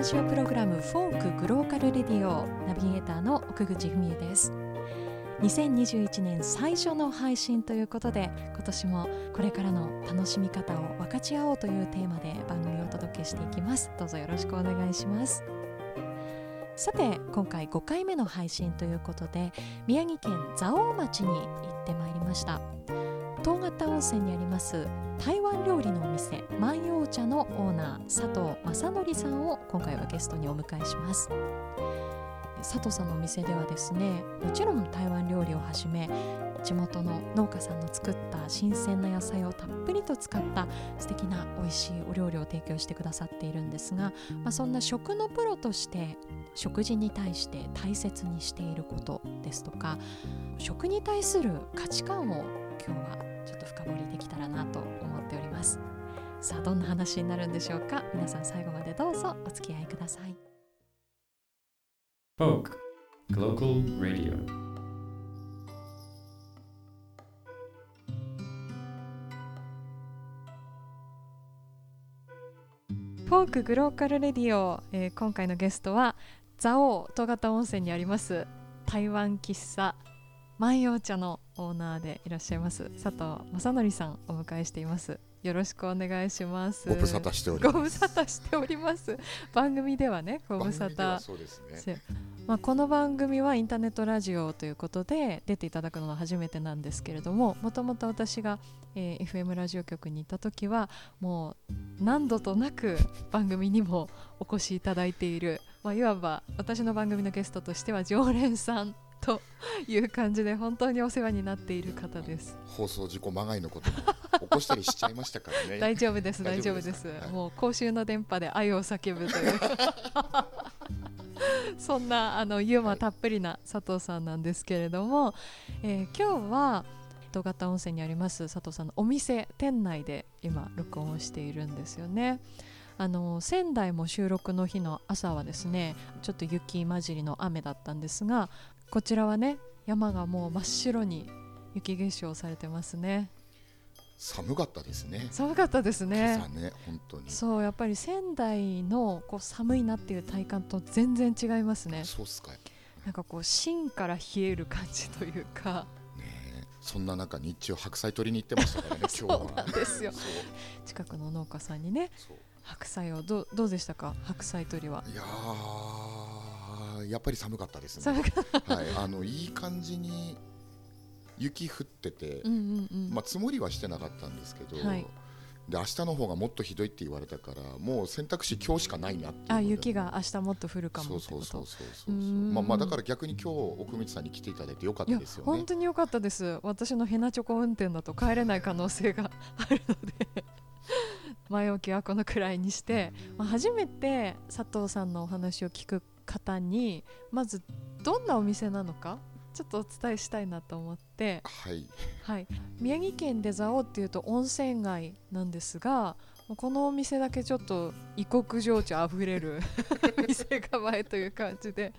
ラジオプログラムフォークグローカルレディオナビゲーターの奥口文恵です。2021年最初の配信ということで今年もこれからの楽しみ方を分かち合おうというテーマで番組をお届けしていきます。どうぞよろしくお願いします。さて今回5回目の配信ということで宮城県蔵王町に行ってまいりました。東方温泉にあります台湾料理のお店万葉茶のオーナー佐藤正則さんを今回はゲストにお迎えします。佐藤さんのお店ではですねもちろん台湾料理をはじめ地元の農家さんの作った新鮮な野菜をたっぷりと使った素敵な美味しいお料理を提供してくださっているんですが、まあ、そんな食のプロとして食事に対して大切にしていることですとか食に対する価値観を今日はちょっと深掘りできたらなと思っております。さあどんな話になるんでしょうか？皆さん最後までどうぞお付き合いください。Folk Global Radio フォークグローカルレディオ、えー今回のゲストは蔵王戸形温泉にあります台湾喫茶万葉茶のオーナーでいらっしゃいます佐藤正則さんをお迎えしていますよろしくお願いしますご無沙汰しておりごます。無沙汰しております番組ではねご無沙汰そうですね。せまあ、この番組はインターネットラジオということで出ていただくのは初めてなんですけれどももともと私が、えー FM ラジオ局にいた時はもう何度となく番組にもお越しいただいている、まあ、いわば私の番組のゲストとしては常連さん という感じで本当にお世話になっている方です。放送事故まがいのことも起こしたりしちゃいましたからね。大丈夫です大大丈夫ですすはいもう公衆の電波で愛を叫ぶという そんなあのユーモアたっぷりな佐藤さんなんですけれども、えー今日は戸形温泉にあります佐藤さんのお店店内で今録音をしているんですよね。あの仙台も収録の日の朝はですねちょっと雪混じりの雨だったんですがこちらはね山がもう真っ白に雪化粧されてますね寒かったですね。寒かったですねね、本当に。そうやっぱり仙台のこう寒いなっていう体感と全然違いますねそうっすか。ねなんかこう芯から冷える感じというかえそんな中日中白菜取りに行ってましたからね。今 日そうなは。んですよ 近くの農家さんにね。白菜をどうどうでしたか？白菜取りはいやーやっぱり寒かったですね。はい、あのいい感じに雪降ってて、うんうんうん、まあ積もりはしてなかったんですけど。はい。で明日の方がもっとひどいって言われたからもう選択肢今日しかないなってあ雪が明日もっと降るかもってそうそうそうそうまあまあだから逆に今日奥光さんに来ていただいてよかったですよね。本当に良かったです。私のヘナチョコ運転だと帰れない可能性があるので。前置きはこのくらいにして、まあ、初めて佐藤さんのお話を聞く方にまずどんなお店なのかちょっとお伝えしたいなと思って、はい。はい、宮城県で蔵王っていうと温泉街なんですがこのお店だけちょっと異国情緒あふれる 店構えという感じで。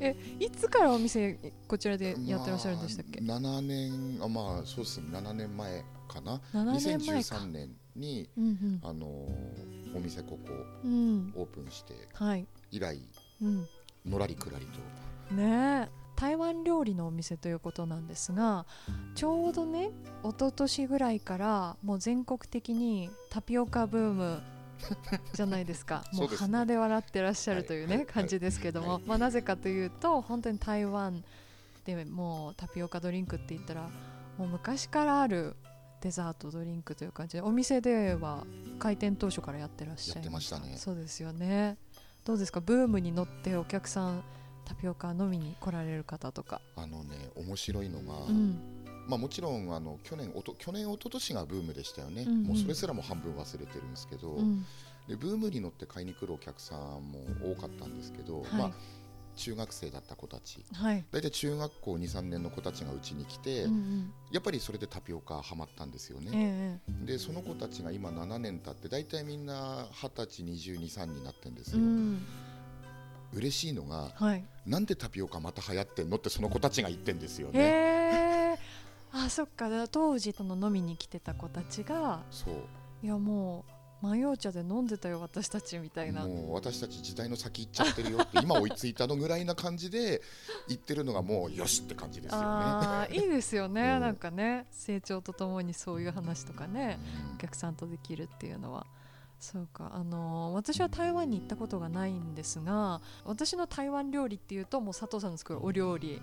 えいつからお店こちらでやってらっしゃるんでしたっけ、まあ、7年あまあそうですね。7年前かな。7年前か。2013年にうんあのーお店ここうんうん。オープンしてはい、以来うん、のらりくらりと。ねえ。台湾料理のお店ということなんですがちょうどね一昨年ぐらいからもう全国的にタピオカブームじゃないですか。も うそうですね。鼻で笑ってらっしゃるというね、はい。感じですけども、はい。まあ、なぜかというと本当に台湾でもうタピオカドリンクって言ったらもう昔からあるデザートドリンクという感じでお店では開店当初からやってらっしゃいやってましたね。そうですよねどうですか？ブームに乗ってお客さんタピオカ飲みに来られる方とか、あのね面白いのが、うん、まあもちろんあの去年おと去年一昨年がブームでしたよね、うんうん。もうそれすらも半分忘れてるんですけど、うん。でブームに乗って買いに来るお客さんも多かったんですけど、はい。まあ中学生だった子たち。はい、大体中学校23年の子たちがうちに来て、うんうん。やっぱりそれでタピオカハマったんですよえね、えでその子たちが今7年経って大体みんな二十歳2223になってるんですよ、うん。嬉しいのがはい、なんでタピオカまた流行ってんの？ってその子たちが言ってんですよへねえ。あそっか。当時その飲みに来てた子たちがそう。いやもうマヨ茶で飲んでたよ私たちみたいな。もう私たち時代の先行っちゃってるよって今追いついたのぐらいな感じで言ってるのがもうよしって感じですよね。あーいいですよね、うん。なんかね成長とともにそういう話とかねうん。お客さんとできるっていうのは。そうかあのー私は台湾に行ったことがないんですが私の台湾料理っていうともう佐藤さんの作るお料理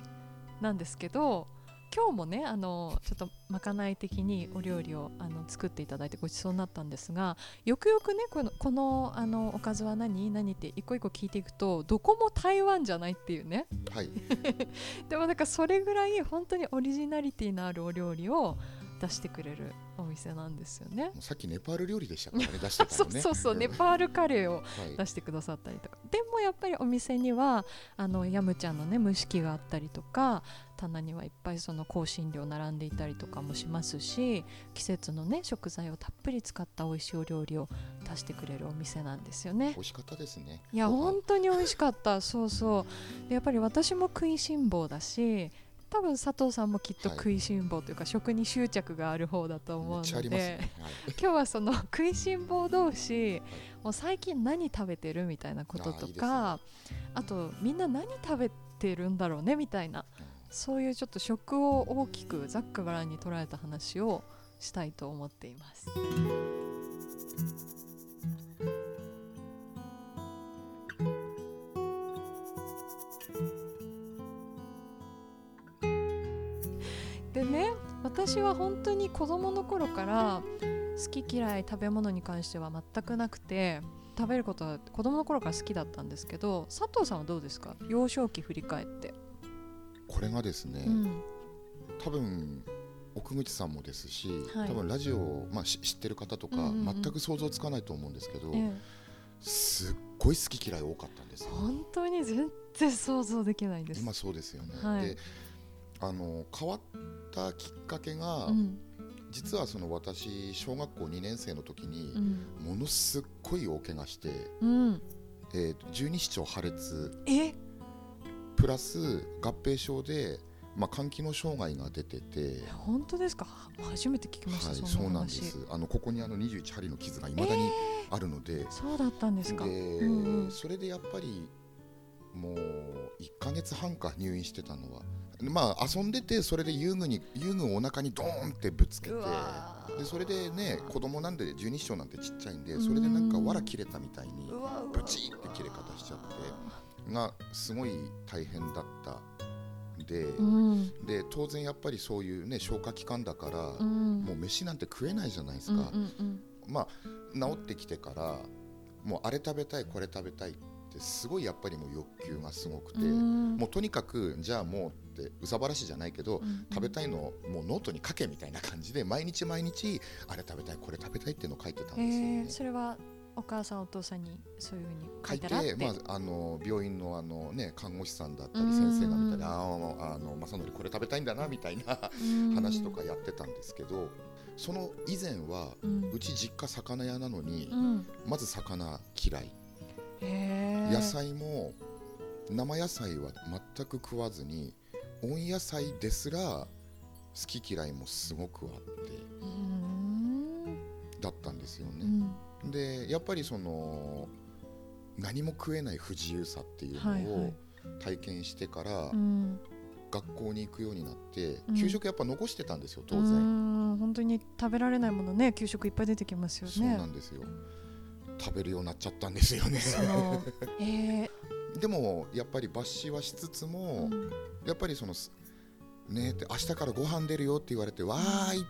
なんですけど今日もねあのちょっとまかない的にお料理をあの作っていただいてごちそうになったんですがよくよくねこのこのあのおかずは何？何って一個一個聞いていくとどこも台湾じゃないっていうね。はい、でもなんかそれぐらい本当にオリジナリティのあるお料理を出してくれるお店なんですよね。さっきネパール料理でしたからね 出してたそうのね。そうそう、ネパールカレーをはい。出してくださったりとか。でもやっぱりお店にはあのヤムちゃんのね蒸し器があったりとか棚にはいっぱいその香辛料並んでいたりとかもしますし季節のね食材をたっぷり使った美味しいお料理を出してくれるお店なんですよね。美。味しかったですね。いや本当に美味しかった。そうそう。でやっぱり私も食いしん坊だし多分佐藤さんもきっとはい。食いしん坊というか、食に執着がある方だと思うので、ね。はい。今日はその 食いしん坊同士もう最近何食べてるみたいなこととかあとみんな何食べてるんだろうねみたいなそういうちょっと食を大きくざっくばらんに捉えた話をしたいと思っています。でね私は本当に子供の頃から好き嫌い食べ物に関しては全くなくて食べることは子供の頃から好きだったんですけど佐藤さんはどうですか？幼少期振り返って、これがですね、うん。多分奥口さんもですし、はい。多分ラジオを、まあ、し知ってる方とか、うんうんうん。全く想像つかないと思うんですけど、えすっごい好き嫌い多かったんですえ、よ。本当に全然想像できないです。今そうですよね。はい。であの変わったきっかけが、うん。実はその私小学校2年生の時にう、ん。ものすっごい大怪我して、うん、えー十二指腸破裂。え？プラス合併症で、まあ、肝機能障害が出てて。本当ですか？は初めて聞きました、はい、そそうんなんです。あのここにあの21針の傷がいまだにあるので、そうだったんですか？で、うんうん。それでやっぱりもう1ヶ月半か入院してたのは、まあ遊んでてそれで遊具に遊具をお腹にドーンってぶつけて。でそれでね子供なんで十二指腸なんてちっちゃいんでそれでなんかうん藁切れたみたいにうわうわブチって切れ方しちゃってがすごい大変だったんで、うん。で当然やっぱりそういうね消化器官だから、うん。もう飯なんて食えないじゃないですか、うんうんうん。まあ治ってきてからもうあれ食べたいこれ食べたいってすごいやっぱりもう欲求がすごくて、うん。もうとにかくじゃあもうってうさばらしじゃないけど、うん食べたいのをもうノートに書けみたいな感じで毎日毎日あれ食べたいこれ食べたいっていうのを書いてたんですよえね。ー、それはお母さんお父さんにそういうふうに書書いて。て、まあ、あの病院のあの、ね、看護師さんだったりうん先生が見たりあーあの正則これ食べたいんだなみたいな話とかやってたんですけどその以前はうん。うち実家魚屋なのにうん。まず魚嫌い。野菜も生野菜は全く食わずに温野菜ですら好き嫌いもすごくあってうん。だったんですようね。んでやっぱりその何も食えない不自由さっていうのを体験してからうん。学校に行くようになってうん。給食やっぱ残してたんですよ当う然。ん。本当に食べられないものね。給食いっぱい出てきますよね。そうなんですよ。食べるようになっちゃったんですよね。えー。でもやっぱり抜歯はしつつも、うん。やっぱりそのすねって明日からご飯出るよって言われてわーいっ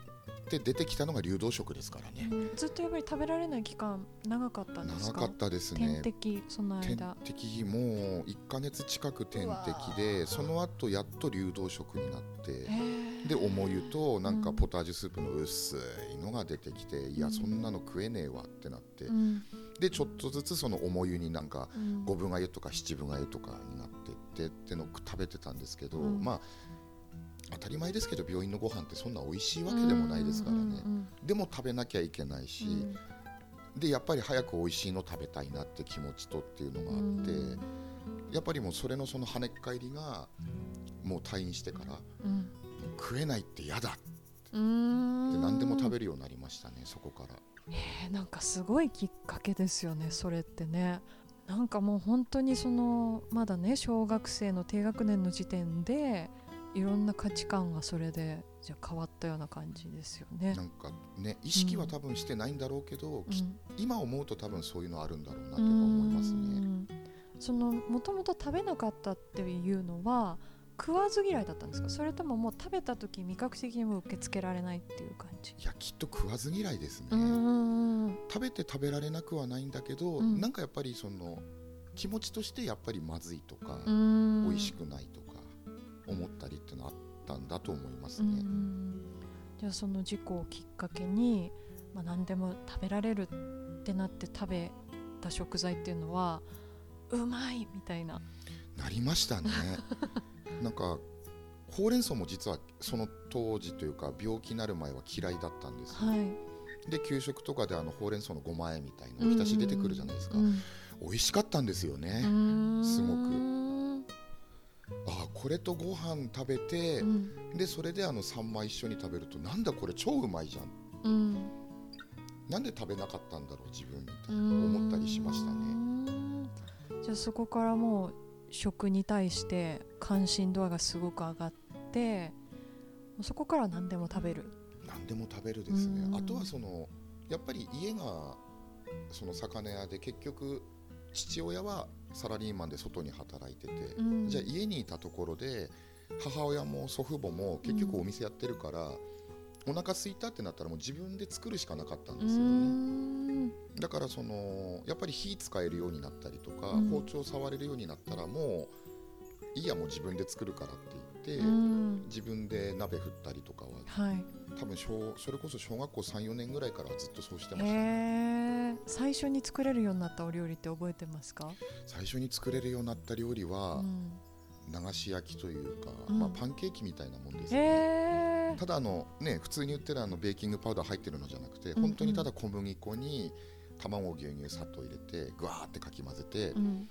て出てきたのが流動食ですからね、うんずっとやっぱり食べられない期間長かったんですか？長かったです点ね滴その点間滴もう1ヶ月近く点滴でー。その後やっと流動食になってで重湯となんかうんポタージュスープの薄いのが出てきて、いやうんそんなの食えねえわってなって、うん。でちょっとずつその重湯になんかうん。五分がゆとか七分がゆとかになってってってのを食べてたんですけど、うん。まあ当たり前ですけど病院のご飯ってそんな美味しいわけでもないですからね、うんでも食べなきゃいけないし、うん。でやっぱり早く美味しいの食べたいなって気持ちとっていうのがあって、うんやっぱりもうそれのその跳ねっ返りがもう退院してからうん。食えないって嫌だって何でも食べるようになりましたねそこから。えーなんかすごいきっかけですよねそれってね。なんかもう本当にそのまだね小学生の低学年の時点でいろんな価値観がそれでじゃあ変わったような感じですよね。な。んかね意識は多分してないんだろうけど、きうん。今思うと多分そういうのあるんだろうなとか思いますうね。んそのもともと食べなかったっていうのは食わず嫌いだったんですか？それとももう食べた時味覚的にも受け付けられないっていう感じ？いやきっと食わず嫌いですね、食べて食べられなくはないんだけど、うん。なんかやっぱりその気持ちとしてやっぱりまずいとか、うん。美味しくないとか思ったりっていうのあったんだと思いますうね、ん。じゃあその事故をきっかけに、まあ、何でも食べられるってなって食べた食材っていうのはうまいみたいな。なりましたね。なんかほうれん草も実はその当時というか病気になる前は嫌いだったんですよ、はい。で給食とかであのほうれん草のごまあえみたいなおひたし出てくるじゃないですか、うん美味しかったんですよね、うん。すごく。うんあこれとご飯食べて、うん。でそれであのサンマ一緒に食べるとなんだこれ超うまいじゃん。うん。なんで食べなかったんだろう自分みたいな思ったりしましたねね。じゃあそこからもう食に対して関心度合いがすごく上がってそこから何でも食べる。何でも食べるですね。うん。あとはそのやっぱり家がその魚屋で結局父親はサラリーマンで外に働いてて、うんじゃあ家にいたところで母親も祖父母も結局お店やってるから、お腹空いたってなったらもう自分で作るしかなかったんですよね、だからそのやっぱり火使えるようになったりとか、うん。包丁触れるようになったらもういいやもう自分で作るからってて、うん。自分で鍋振ったりとかははい。多分小それこそ小学校34年ぐらいからずっとそうしてました、へえ最初に作れるようになったお料理って覚えてますか、最初に作れるようになった料理はうん。流し焼きというか、うん。まあ、パンケーキみたいなもんですね、ただあのね普通に売ってるあのベーキングパウダー入ってるのじゃなくて、うんうん。本当にただ小麦粉に卵牛乳さっと入れてぐわーってかき混ぜて、うん。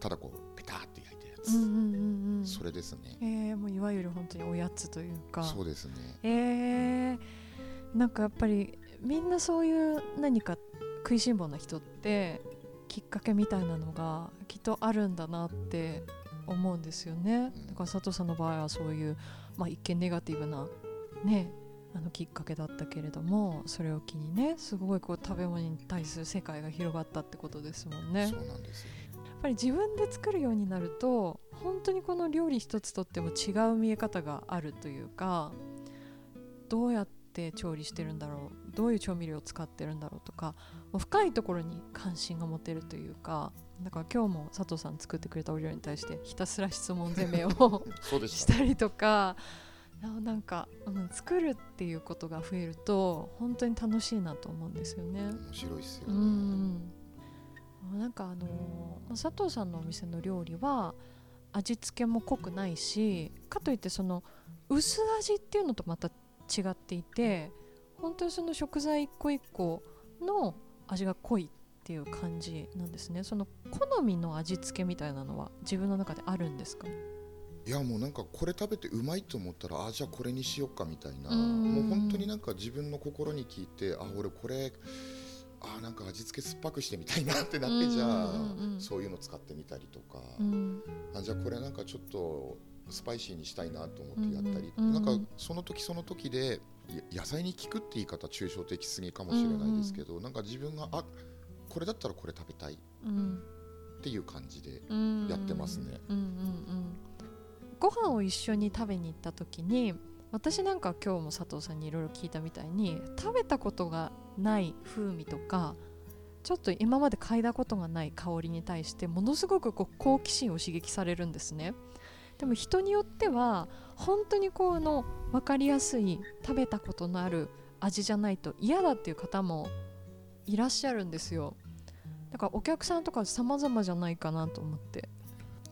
ただこうペターって焼いたやつ、うんうんうんうん。それですね、えー、もういわゆる本当におやつというか。そうですね。えー、なんかやっぱりみんなそういう何か食いしん坊な人ってきっかけみたいなのがきっとあるんだなって思うんですよね。うん。だから佐藤さんの場合はそういう、まあ、一見ネガティブなねあのきっかけだったけれどもそれを機にねすごいこう食べ物に対する世界が広がったってことですもんね。そうなんですよ。やっぱり自分で作るようになると本当にこの料理一つとっても違う見え方があるというかどうやって調理してるんだろうどういう調味料を使ってるんだろうとかもう深いところに関心が持てるというかだから今日も佐藤さん作ってくれたお料理に対してひたすら質問攻めを ししたたりとかななんか、うん、作るっていうことが増えると本当に楽しいなと思うんですよね。面白いですようね、んなんかあのー佐藤さんのお店の料理は味付けも濃くないしかといってその薄味っていうのとまた違っていて本当にその食材一個一個の味が濃いっていう感じなんですね。その好みの味付けみたいなのは自分の中であるんですか？いやもうなんかこれ食べてうまいと思ったらあじゃあこれにしよっかみたいな。うん。もう本当になんか自分の心に聞いてあ俺これあなんか味付け酸っぱくしてみたいなってなっうんてじゃあうんうんそういうの使ってみたりとか、うん。あじゃあこれなんかちょっとスパイシーにしたいなと思ってやったり、うんうんうん。なんかその時その時でや野菜に効くって言い方抽象的すぎかもしれないですけど、なんか自分があこれだったらこれ食べたいっうんていう感じでうん。やってますね。うんうんうん。ご飯を一緒に食べに行った時に私なんか今日も佐藤さんにいろいろ聞いたみたいに食べたことがない風味とかちょっと今まで嗅いだことがない香りに対してものすごくこう好奇心を刺激されるんですね。でも人によっては本当にこうの分かりやすい食べたことのある味じゃないと嫌だっていう方もいらっしゃるんですよ。だからお客さんとか様々じゃないかなと思って。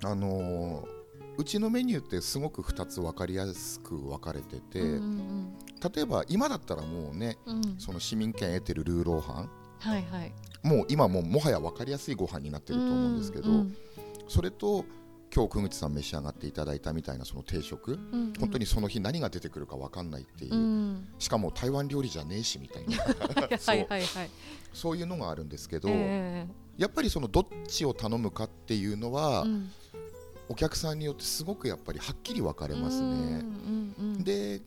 あのーうちのメニューってすごく2つ分かりやすく分かれてて、うん例えば今だったらもうねうん。うん、その市民権得てるルーローハンはいはい。もう今もうもはや分かりやすいご飯になってると思うんですけど、うんそれと今日久口さん召し上がっていただいたみたいなその定食、うんうん。本当にその日何が出てくるか分かんないっていう、うんしかも台湾料理じゃねえしみたいな。はいそうはいはい。そう。いうのがあるんですけど、えやっぱりそのどっちを頼むかっていうのは、えうんお客さんによってすごくやっぱりはっきり分かれますね。うんうんうんで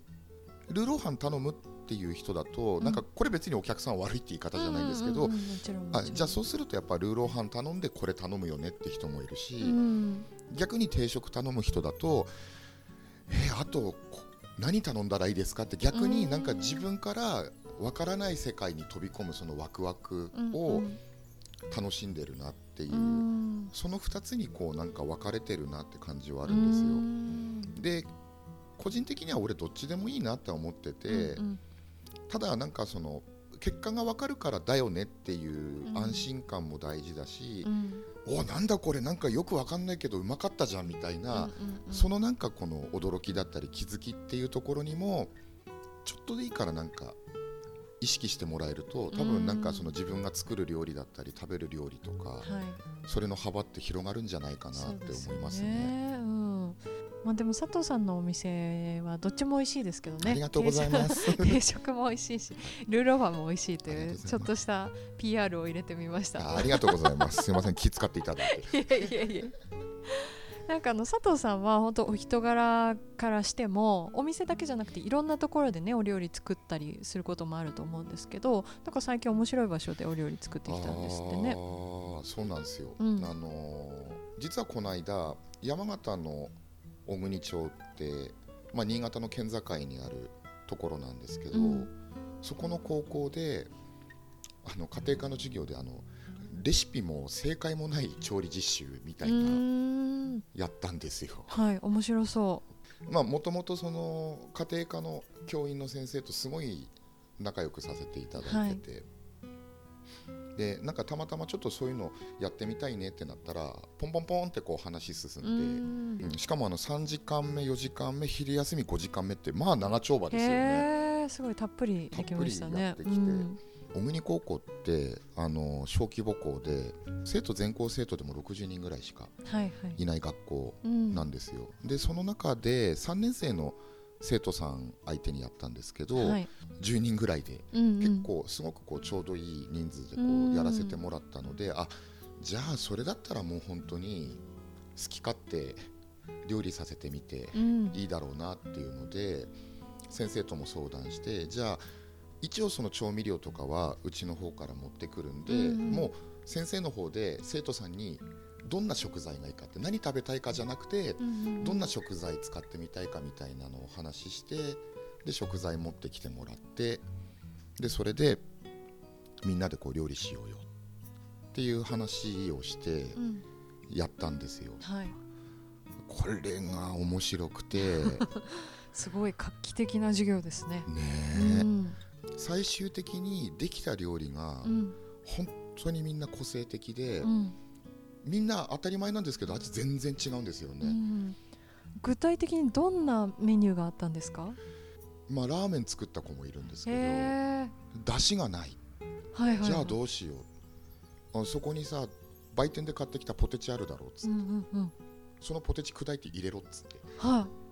ルーローハン頼むっていう人だと、ん。なんかこれ別にお客さん悪いって言い方じゃないんですけど、あじゃあそうするとやっぱルーローハン頼んでこれ頼むよねって人もいるし、うん。逆に定食頼む人だとえーあとこ何頼んだらいいですかって逆になんか自分からわからない世界に飛び込むそのワクワクうんを楽しんでるなっていう、うん。その2つにこうなんか分かれてるなって感じはあうるんですよ。ん。で個人的には俺どっちでもいいなって思ってて、うんただなんかその結果が分かるからだよねっていう安心感も大事だしう、ん。おなんだこれなんかよく分かんないけどうまかったじゃんみたいな、うんうんうん。そのなんかこの驚きだったり気づきっていうところにもちょっとでいいからなんか意識してもらえると多分なんかその自分が作る料理だったり食べる料理とかはい。それの幅って広がるんじゃないかなって思いますそうでね。ようん。まあ、でも佐藤さんのお店はどっちも美味しいですけどね。ありがとうございます。定食 も美味しいしルーローファンも美味しいというちょっとした PR を入れてみました。あありがとうございます。すみません。気遣っていただいて。いやいやいやなんかあの佐藤さんは本当お人柄からしてもお店だけじゃなくていろんなところでねお料理作ったりすることもあると思うんですけどなんか最近面白い場所でお料理作ってきたんですってね。あーそうなんですよ、うん。あのー実はこの間山形の小国町って、まあ、新潟の県境にあるところなんですけど、うん。そこの高校であの家庭科の授業であのレシピも正解もない調理実習みたいうなやったんですよ。はい面白そまあもともとその家庭科の教員の先生とすごい仲良くさせていただいてて、でなんかたまたまちょっとそういうのやってみたいねってなったらポンポンポンってこう話進んで、ん。うんしかもあの3時間目4時間目昼休み5時間目ってまあ長丁場ですよね。すごいたっぷりできましたね。たっぷりやってきて。うん小国高校ってあの小規模校で生徒全校生徒でも60人ぐらいしかはいはい。いない学校うん。なんですよ。でその中で3年生の生徒さん相手にやったんですけど、はい。10人ぐらいでうんうん。結構すごくこうちょうどいい人数でこうんうやらせてもらったので、あじゃあそれだったらもう本当に好き勝手料理させてみてうん。いいだろうなっていうので先生とも相談してじゃあ一応その調味料とかはうちの方から持ってくるんで、うんもう先生の方で生徒さんにどんな食材がいいかって何食べたいかじゃなくてうんうんどんな食材使ってみたいかみたいなのをお話ししてで食材持ってきてもらってでそれでみんなでこう料理しようよっていう話をしてうんやったんですよ。はい。これが面白くて すごい画期的な授業ですね。ねえうん最終的にできた料理がうん本当にみんな個性的でうんみんな当たり前なんですけど味全然違うんですようね。ん具体的にどんなメニューがあったんですか？まあラーメン作った子もいるんですけど。出汁がないはいはい。じゃあどうしようあそこにさ売店で買ってきたポテチあるだろうっつって、うんうんうん。そのポテチ砕いて入れろっつってはい。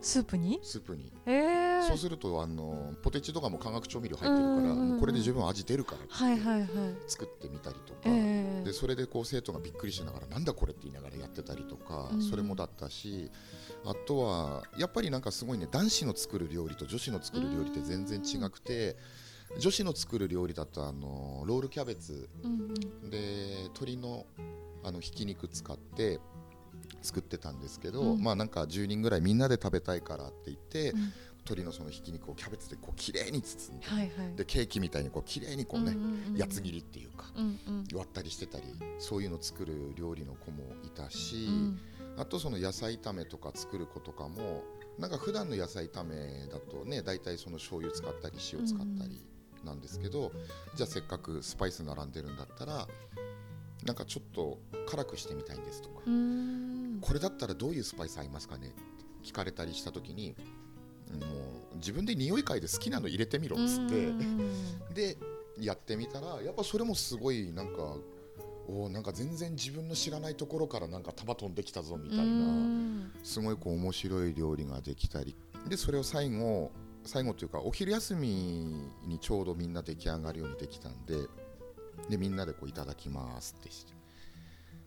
スープに？スープに、ええ。そうするとあのポテチとかも化学調味料入ってるから、これで十分味出るからはいはいはい。作ってみたりとか、ええでそれでこう生徒がびっくりしながらなんだこれって言いながらやってたりとか、うんそれもだったしあとはやっぱりなんかすごいね男子の作る料理と女子の作る料理って全然違くて、女子の作る料理だとあのロールキャベツで鶏のあのひき肉使って作ってたんですけど、うん。まあなんか10人ぐらいみんなで食べたいからって言って、うん。鶏のそのひき肉をキャベツでこう綺麗に包んではいはい。でケーキみたいにこう綺麗にこうね、んんんやつ切りっていうかうんうん。割ったりしてたりそういうの作る料理の子もいたし、うんあとその野菜炒めとか作る子とかもなんか普段の野菜炒めだとね大体その醤油使ったり塩使ったりなんですけど、じゃあせっかくスパイス並んでるんだったらなんかちょっと辛くしてみたいんですとか、これだったらどういうスパイス合いますかね？って聞かれたりした時にもう自分で匂い嗅いで好きなの入れてみろっつって。うん。でやってみたらやっぱそれもすごいなんかおなんか全然自分の知らないところからなんか束飛んできたぞみたいなすごいこう面白い料理ができたり。でそれを最後最後というかお昼休みにちょうどみんな出来上がるようにできたんででみんなでこういただきますってして。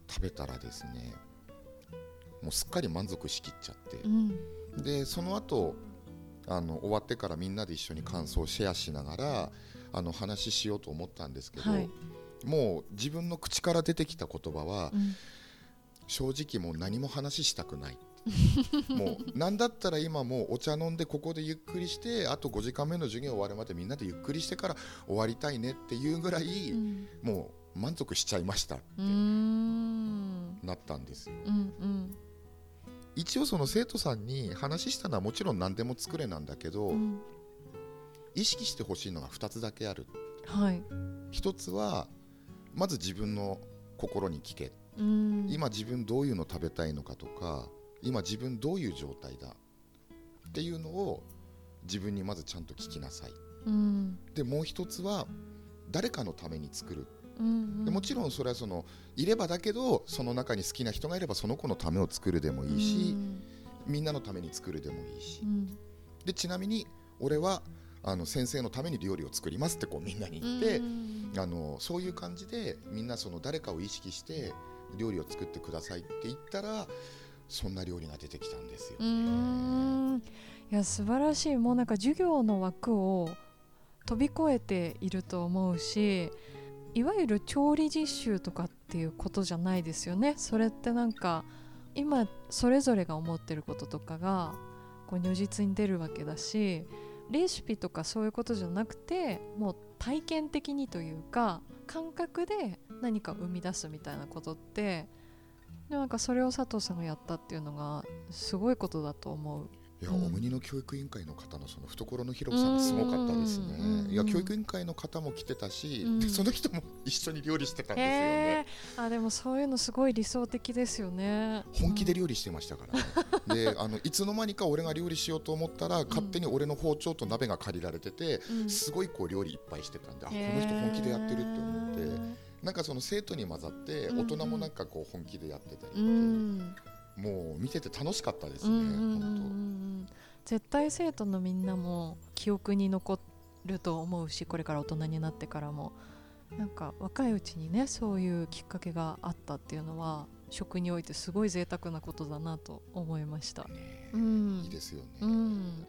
食べたらですねもうすっかり満足しきっちゃって、うん、でその後あの終わってからみんなで一緒に感想をシェアしながらあの話しようと思ったんですけど、はい、もう自分の口から出てきた言葉は、うん、正直もう何も話したくない。もう何だったら今もうお茶飲んでここでゆっくりしてあと5時間目の授業終わるまでみんなでゆっくりしてから終わりたいねっていうぐらい、うん、もう満足しちゃいましたってなったんですよ。うんうん一応その生徒さんに話したのはもちろん何でも作れなんだけど、うん、意識してほしいのが2つだけある、はい、1つはまず自分の心に聞け、うん、今自分どういうの食べたいのかとか今自分どういう状態だ。っていうのを自分にまずちゃんと聞きなさい、うん、でもう1つは誰かのために作るうんうん、でもちろんそれはそのいればだけどその中に好きな人がいればその子のためを作るでもいいし、うん、みんなのために作るでもいいし、うん、でちなみに俺はあの先生のために料理を作りますってこうみんなに言って、うん、あのそういう感じでみんなその誰かを意識して料理を作ってくださいって言ったらそんな料理が出てきたんですよ。ね。いや素晴らしい。もうなんか授業の枠を飛び越えていると思うしいわゆる調理実習とかっていうことじゃないですよねそれってなんか今それぞれが思ってることとかがこう如実に出るわけだしレシピとかそういうことじゃなくてもう体験的にというか感覚で何か生み出すみたいなことってでなんかそれを佐藤さんがやったっていうのがすごいことだと思う。いや、うん、オムニの教育委員会の方のその懐の広さがすごかったですね。いや教育委員会の方も来てたし、で その人も一緒に料理してたんですよね。あでもそういうのすごい理想的ですよね。本気で料理してましたからね。であのいつの間にか俺が料理しようと思ったら、勝手に俺の包丁と鍋が借りられてて、すごいこう料理いっぱいしてたんで、あこの人本気でやってるって思って。なんかその生徒に混ざって大人もなんかこう本気でやってたりって。もう見てて楽しかったですね、本当。絶対生徒のみんなも記憶に残ると思うしこれから大人になってからも。なんか若いうちにねそういうきっかけがあったっていうのは食においてすごい贅沢なことだなと思いました。ねうん、いいですよね、うん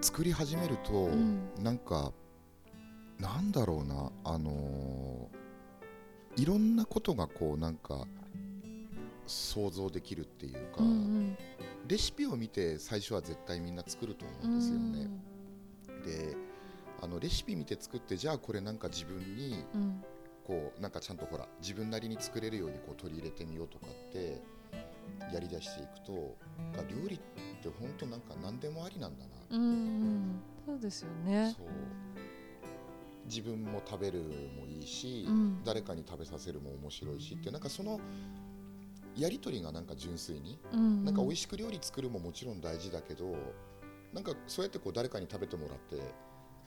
作り始めると、うん、なんかなんだろうなあのー、いろんなことがこうなんか想像できるっていうか、うんうん、レシピを見て最初は絶対みんな作ると思うんですよね。うん、であのレシピ見て作ってじゃあこれなんか自分に、こうなんかちゃんとほら自分なりに作れるようにこう取り入れてみようとかってやりだしていくと料理って本当なんか何でもありなんだなうん、そうですよね。自分も食べるもいいし、うん、誰かに食べさせるも面白いしってなんかそのやり取りがなんか純粋に、うんうん、なんか美味しく料理作るももちろん大事だけどなんかそうやってこう誰かに食べてもらって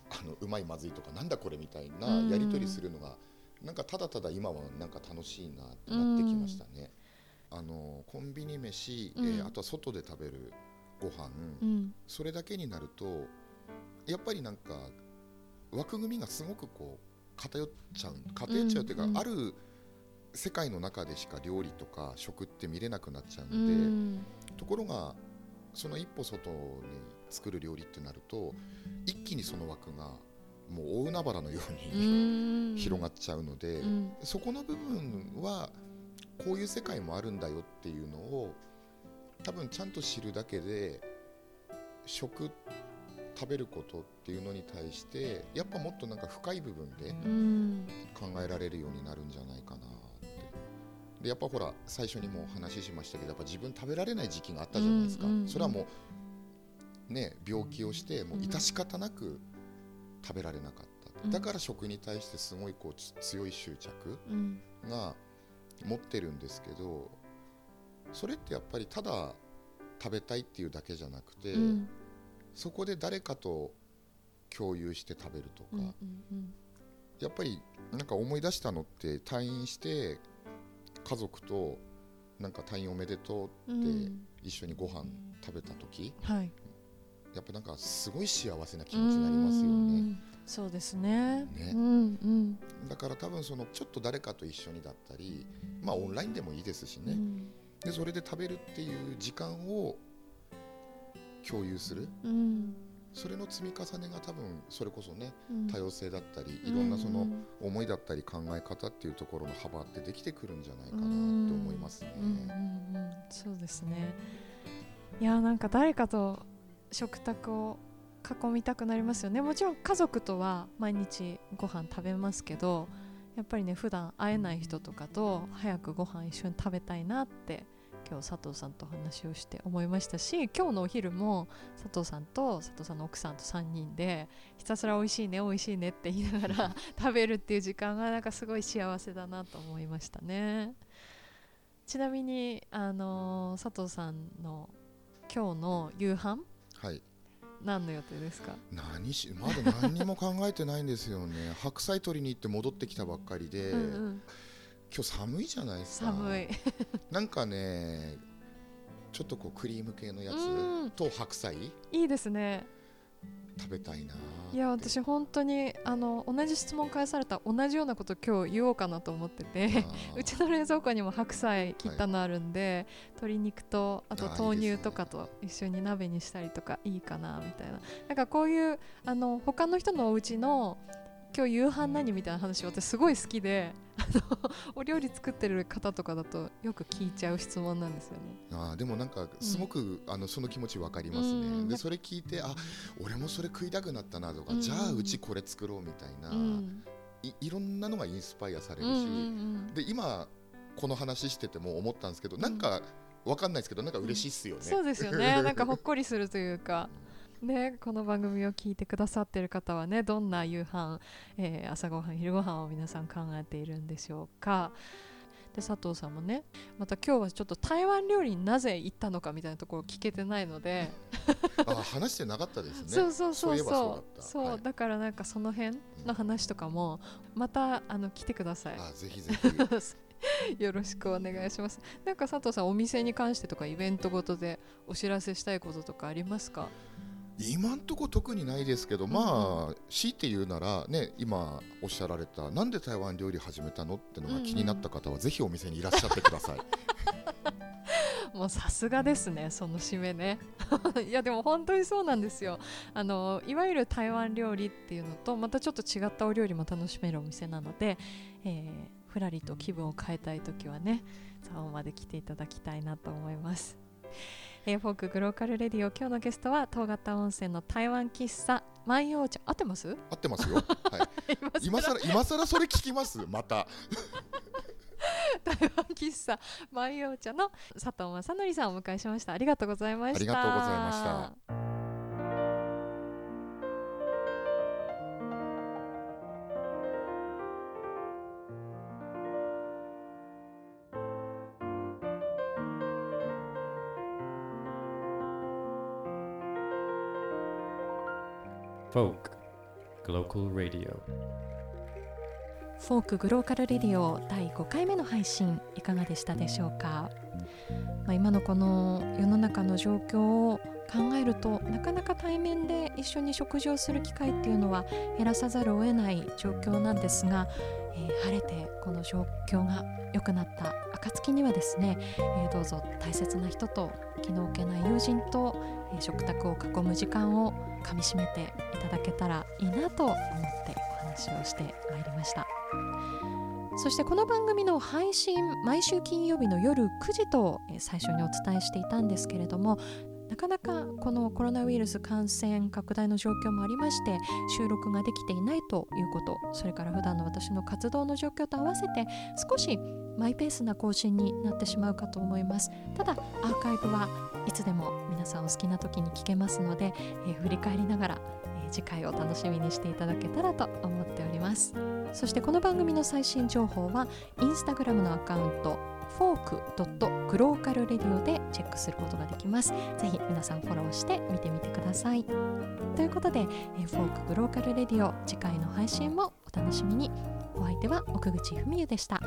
あのうまいまずいとかなんだこれみたいなやり取りするのが、うん、なんかただただ今はなんか楽しいなってなってきましたね。うん、あのコンビニ飯、えー、あとは外で食べるご飯、うん、それだけになるとやっぱりなんか枠組みがすごくこう偏っちゃう偏っちゃうというか、うんうん、ある世界の中でしか料理とか食って見れなくなっちゃうので、うん、ところがその一歩外に作る料理ってなると一気にその枠がもう大海原のように広がっちゃうので、うん、そこの部分はこういう世界もあるんだよっていうのを多分ちゃんと知るだけで食食べることっていうのに対してやっぱもっとなんか深い部分で考えられるようになるんじゃないかでやっぱほら最初にも話しましたけどやっぱ自分食べられない時期があったじゃないですか、それはもうね病気をしてもう致し方なく食べられなかった、だから食に対してすごいこう強い執着が持ってるんですけどそれってやっぱりただ食べたいっていうだけじゃなくて、うん、そこで誰かと共有して食べるとか、うんうんうん、やっぱりなんか思い出したのって退院して家族となんか退院おめでとうって一緒にご飯食べた時、うんはい、やっぱなんかすごい幸せな気持ちになりますよね。そうですね。ね、うんうん、だから多分そのちょっと誰かと一緒にだったり、まあ、オンラインでもいいですしね、うん、でそれで食べるっていう時間を共有する、うん、それの積み重ねが多分それこそね、うん、多様性だったりいろんなその思いだったり考え方っていうところの幅ってできてくるんじゃないかなって思いますね。うんうんうん、そうですね。いやなんか誰かと食卓を囲みたくなりますよね。もちろん家族とは毎日ご飯食べますけどやっぱりね普段会えない人とかと早くご飯一緒に食べたいなって今日佐藤さんと話をして思いましたし今日のお昼も佐藤さんと佐藤さんの奥さんと3人でひたすら美味しいね美味しいねって言いながら 食べるっていう時間がなんかすごい幸せだなと思いましたね。ちなみにあのー、佐藤さんの今日の夕飯、はい、何の予定ですか？何しまだ何にも考えてないんですよね。白菜取りに行って戻ってきたばっかりで、うんうん、今日寒いじゃないですか。寒い。なんかねちょっとこうクリーム系のやつと白菜いいですね。食べたいないや私本当にあの同じ質問返された同じようなこと今日言おうかなと思ってて うちの冷蔵庫にも白菜切ったのあるんで、はい、鶏肉とあと豆乳とかと一緒に鍋にしたりとかいいかなみたいな。なんかこういうあの他の人のお家の今日夕飯何みたいな話私すごい好きで お料理作ってる方とかだとよく聞いちゃう質問なんですよね。あでもなんかすごく、うん、あのその気持ち分かりますね、うん、でそれ聞いてあ俺もそれ食いたくなったなとか、うん、じゃあうちこれ作ろうみたいな、いいろんなのがインスパイアされるし、で今この話してても思ったんですけどなんか分かんないですけどなんか嬉しいっすよね、そうですよね。なんかほっこりするというか ね、この番組を聞いてくださっている方はねどんな夕飯、えー、朝ごはん昼ごはんを皆さん考えているんでしょうか。で佐藤さんもねまた今日はちょっと台湾料理になぜ行ったのかみたいなところ聞けてないので。あ話してなかったですね。そうそうそうそう。そう、はい、だからなんかその辺の話とかもまたあの来てください。あぜひぜひ。よろしくお願いします。なんか佐藤さんお店に関してとかイベントごとでお知らせしたいこととかありますか？今んとこ特にないですけど、まあ強いて言うならね今おっしゃられたなんで台湾料理始めたのってのが気になった方はぜひお店にいらっしゃってください。もうさすがですねその締めね いやでも本当にそうなんですよあのいわゆる台湾料理っていうのとまたちょっと違ったお料理も楽しめるお店なので、えー、ふらりと気分を変えたい時はね蔵王まで来ていただきたいなと思います。えー、フォークグローカルレディオ今日のゲストは遠刈田温泉の台湾喫茶万葉茶。合ってます？合ってますよ、はい、今さら今さらそれ聞きます？また。台湾喫茶万葉茶の佐藤正則さんをお迎えしました。ありがとうございました。ありがとうございました Folk Global Radio. フォークグローカルレディオ第5回目の配信いかがでしたでしょうか、まあ、今のこの世の中の状況を考えるとなかなか対面で一緒に食事をする機会っていうのは減らさざるを得ない状況なんですが、えー、晴れてこの状況が良くなった暁にはですね、えー、どうぞ大切な人と気の置けない友人と、えー、食卓を囲む時間をかみしめていただけたらいいなと思ってお話をしてまいりました。そしてこの番組の配信毎週金曜日の夜9時と最初にお伝えしていたんですけれどもなかなかこのコロナウイルス感染拡大の状況もありまして収録ができていないということそれから普段の私の活動の状況と合わせて少しマイペースな更新になってしまうかと思います。ただアーカイブはいつでも皆さんお好きな時に聞けますので、えー、振り返りながら、えー、次回を楽しみにしていただけたらと思っております。そしてこの番組の最新情報はインスタグラムのアカウントフォークドットグローカルレディオでチェックすることができます。ぜひ皆さんフォローして見てみてください。ということで、えフォークグローカルレディオ次回の配信もお楽しみに。お相手は奥口文也でした。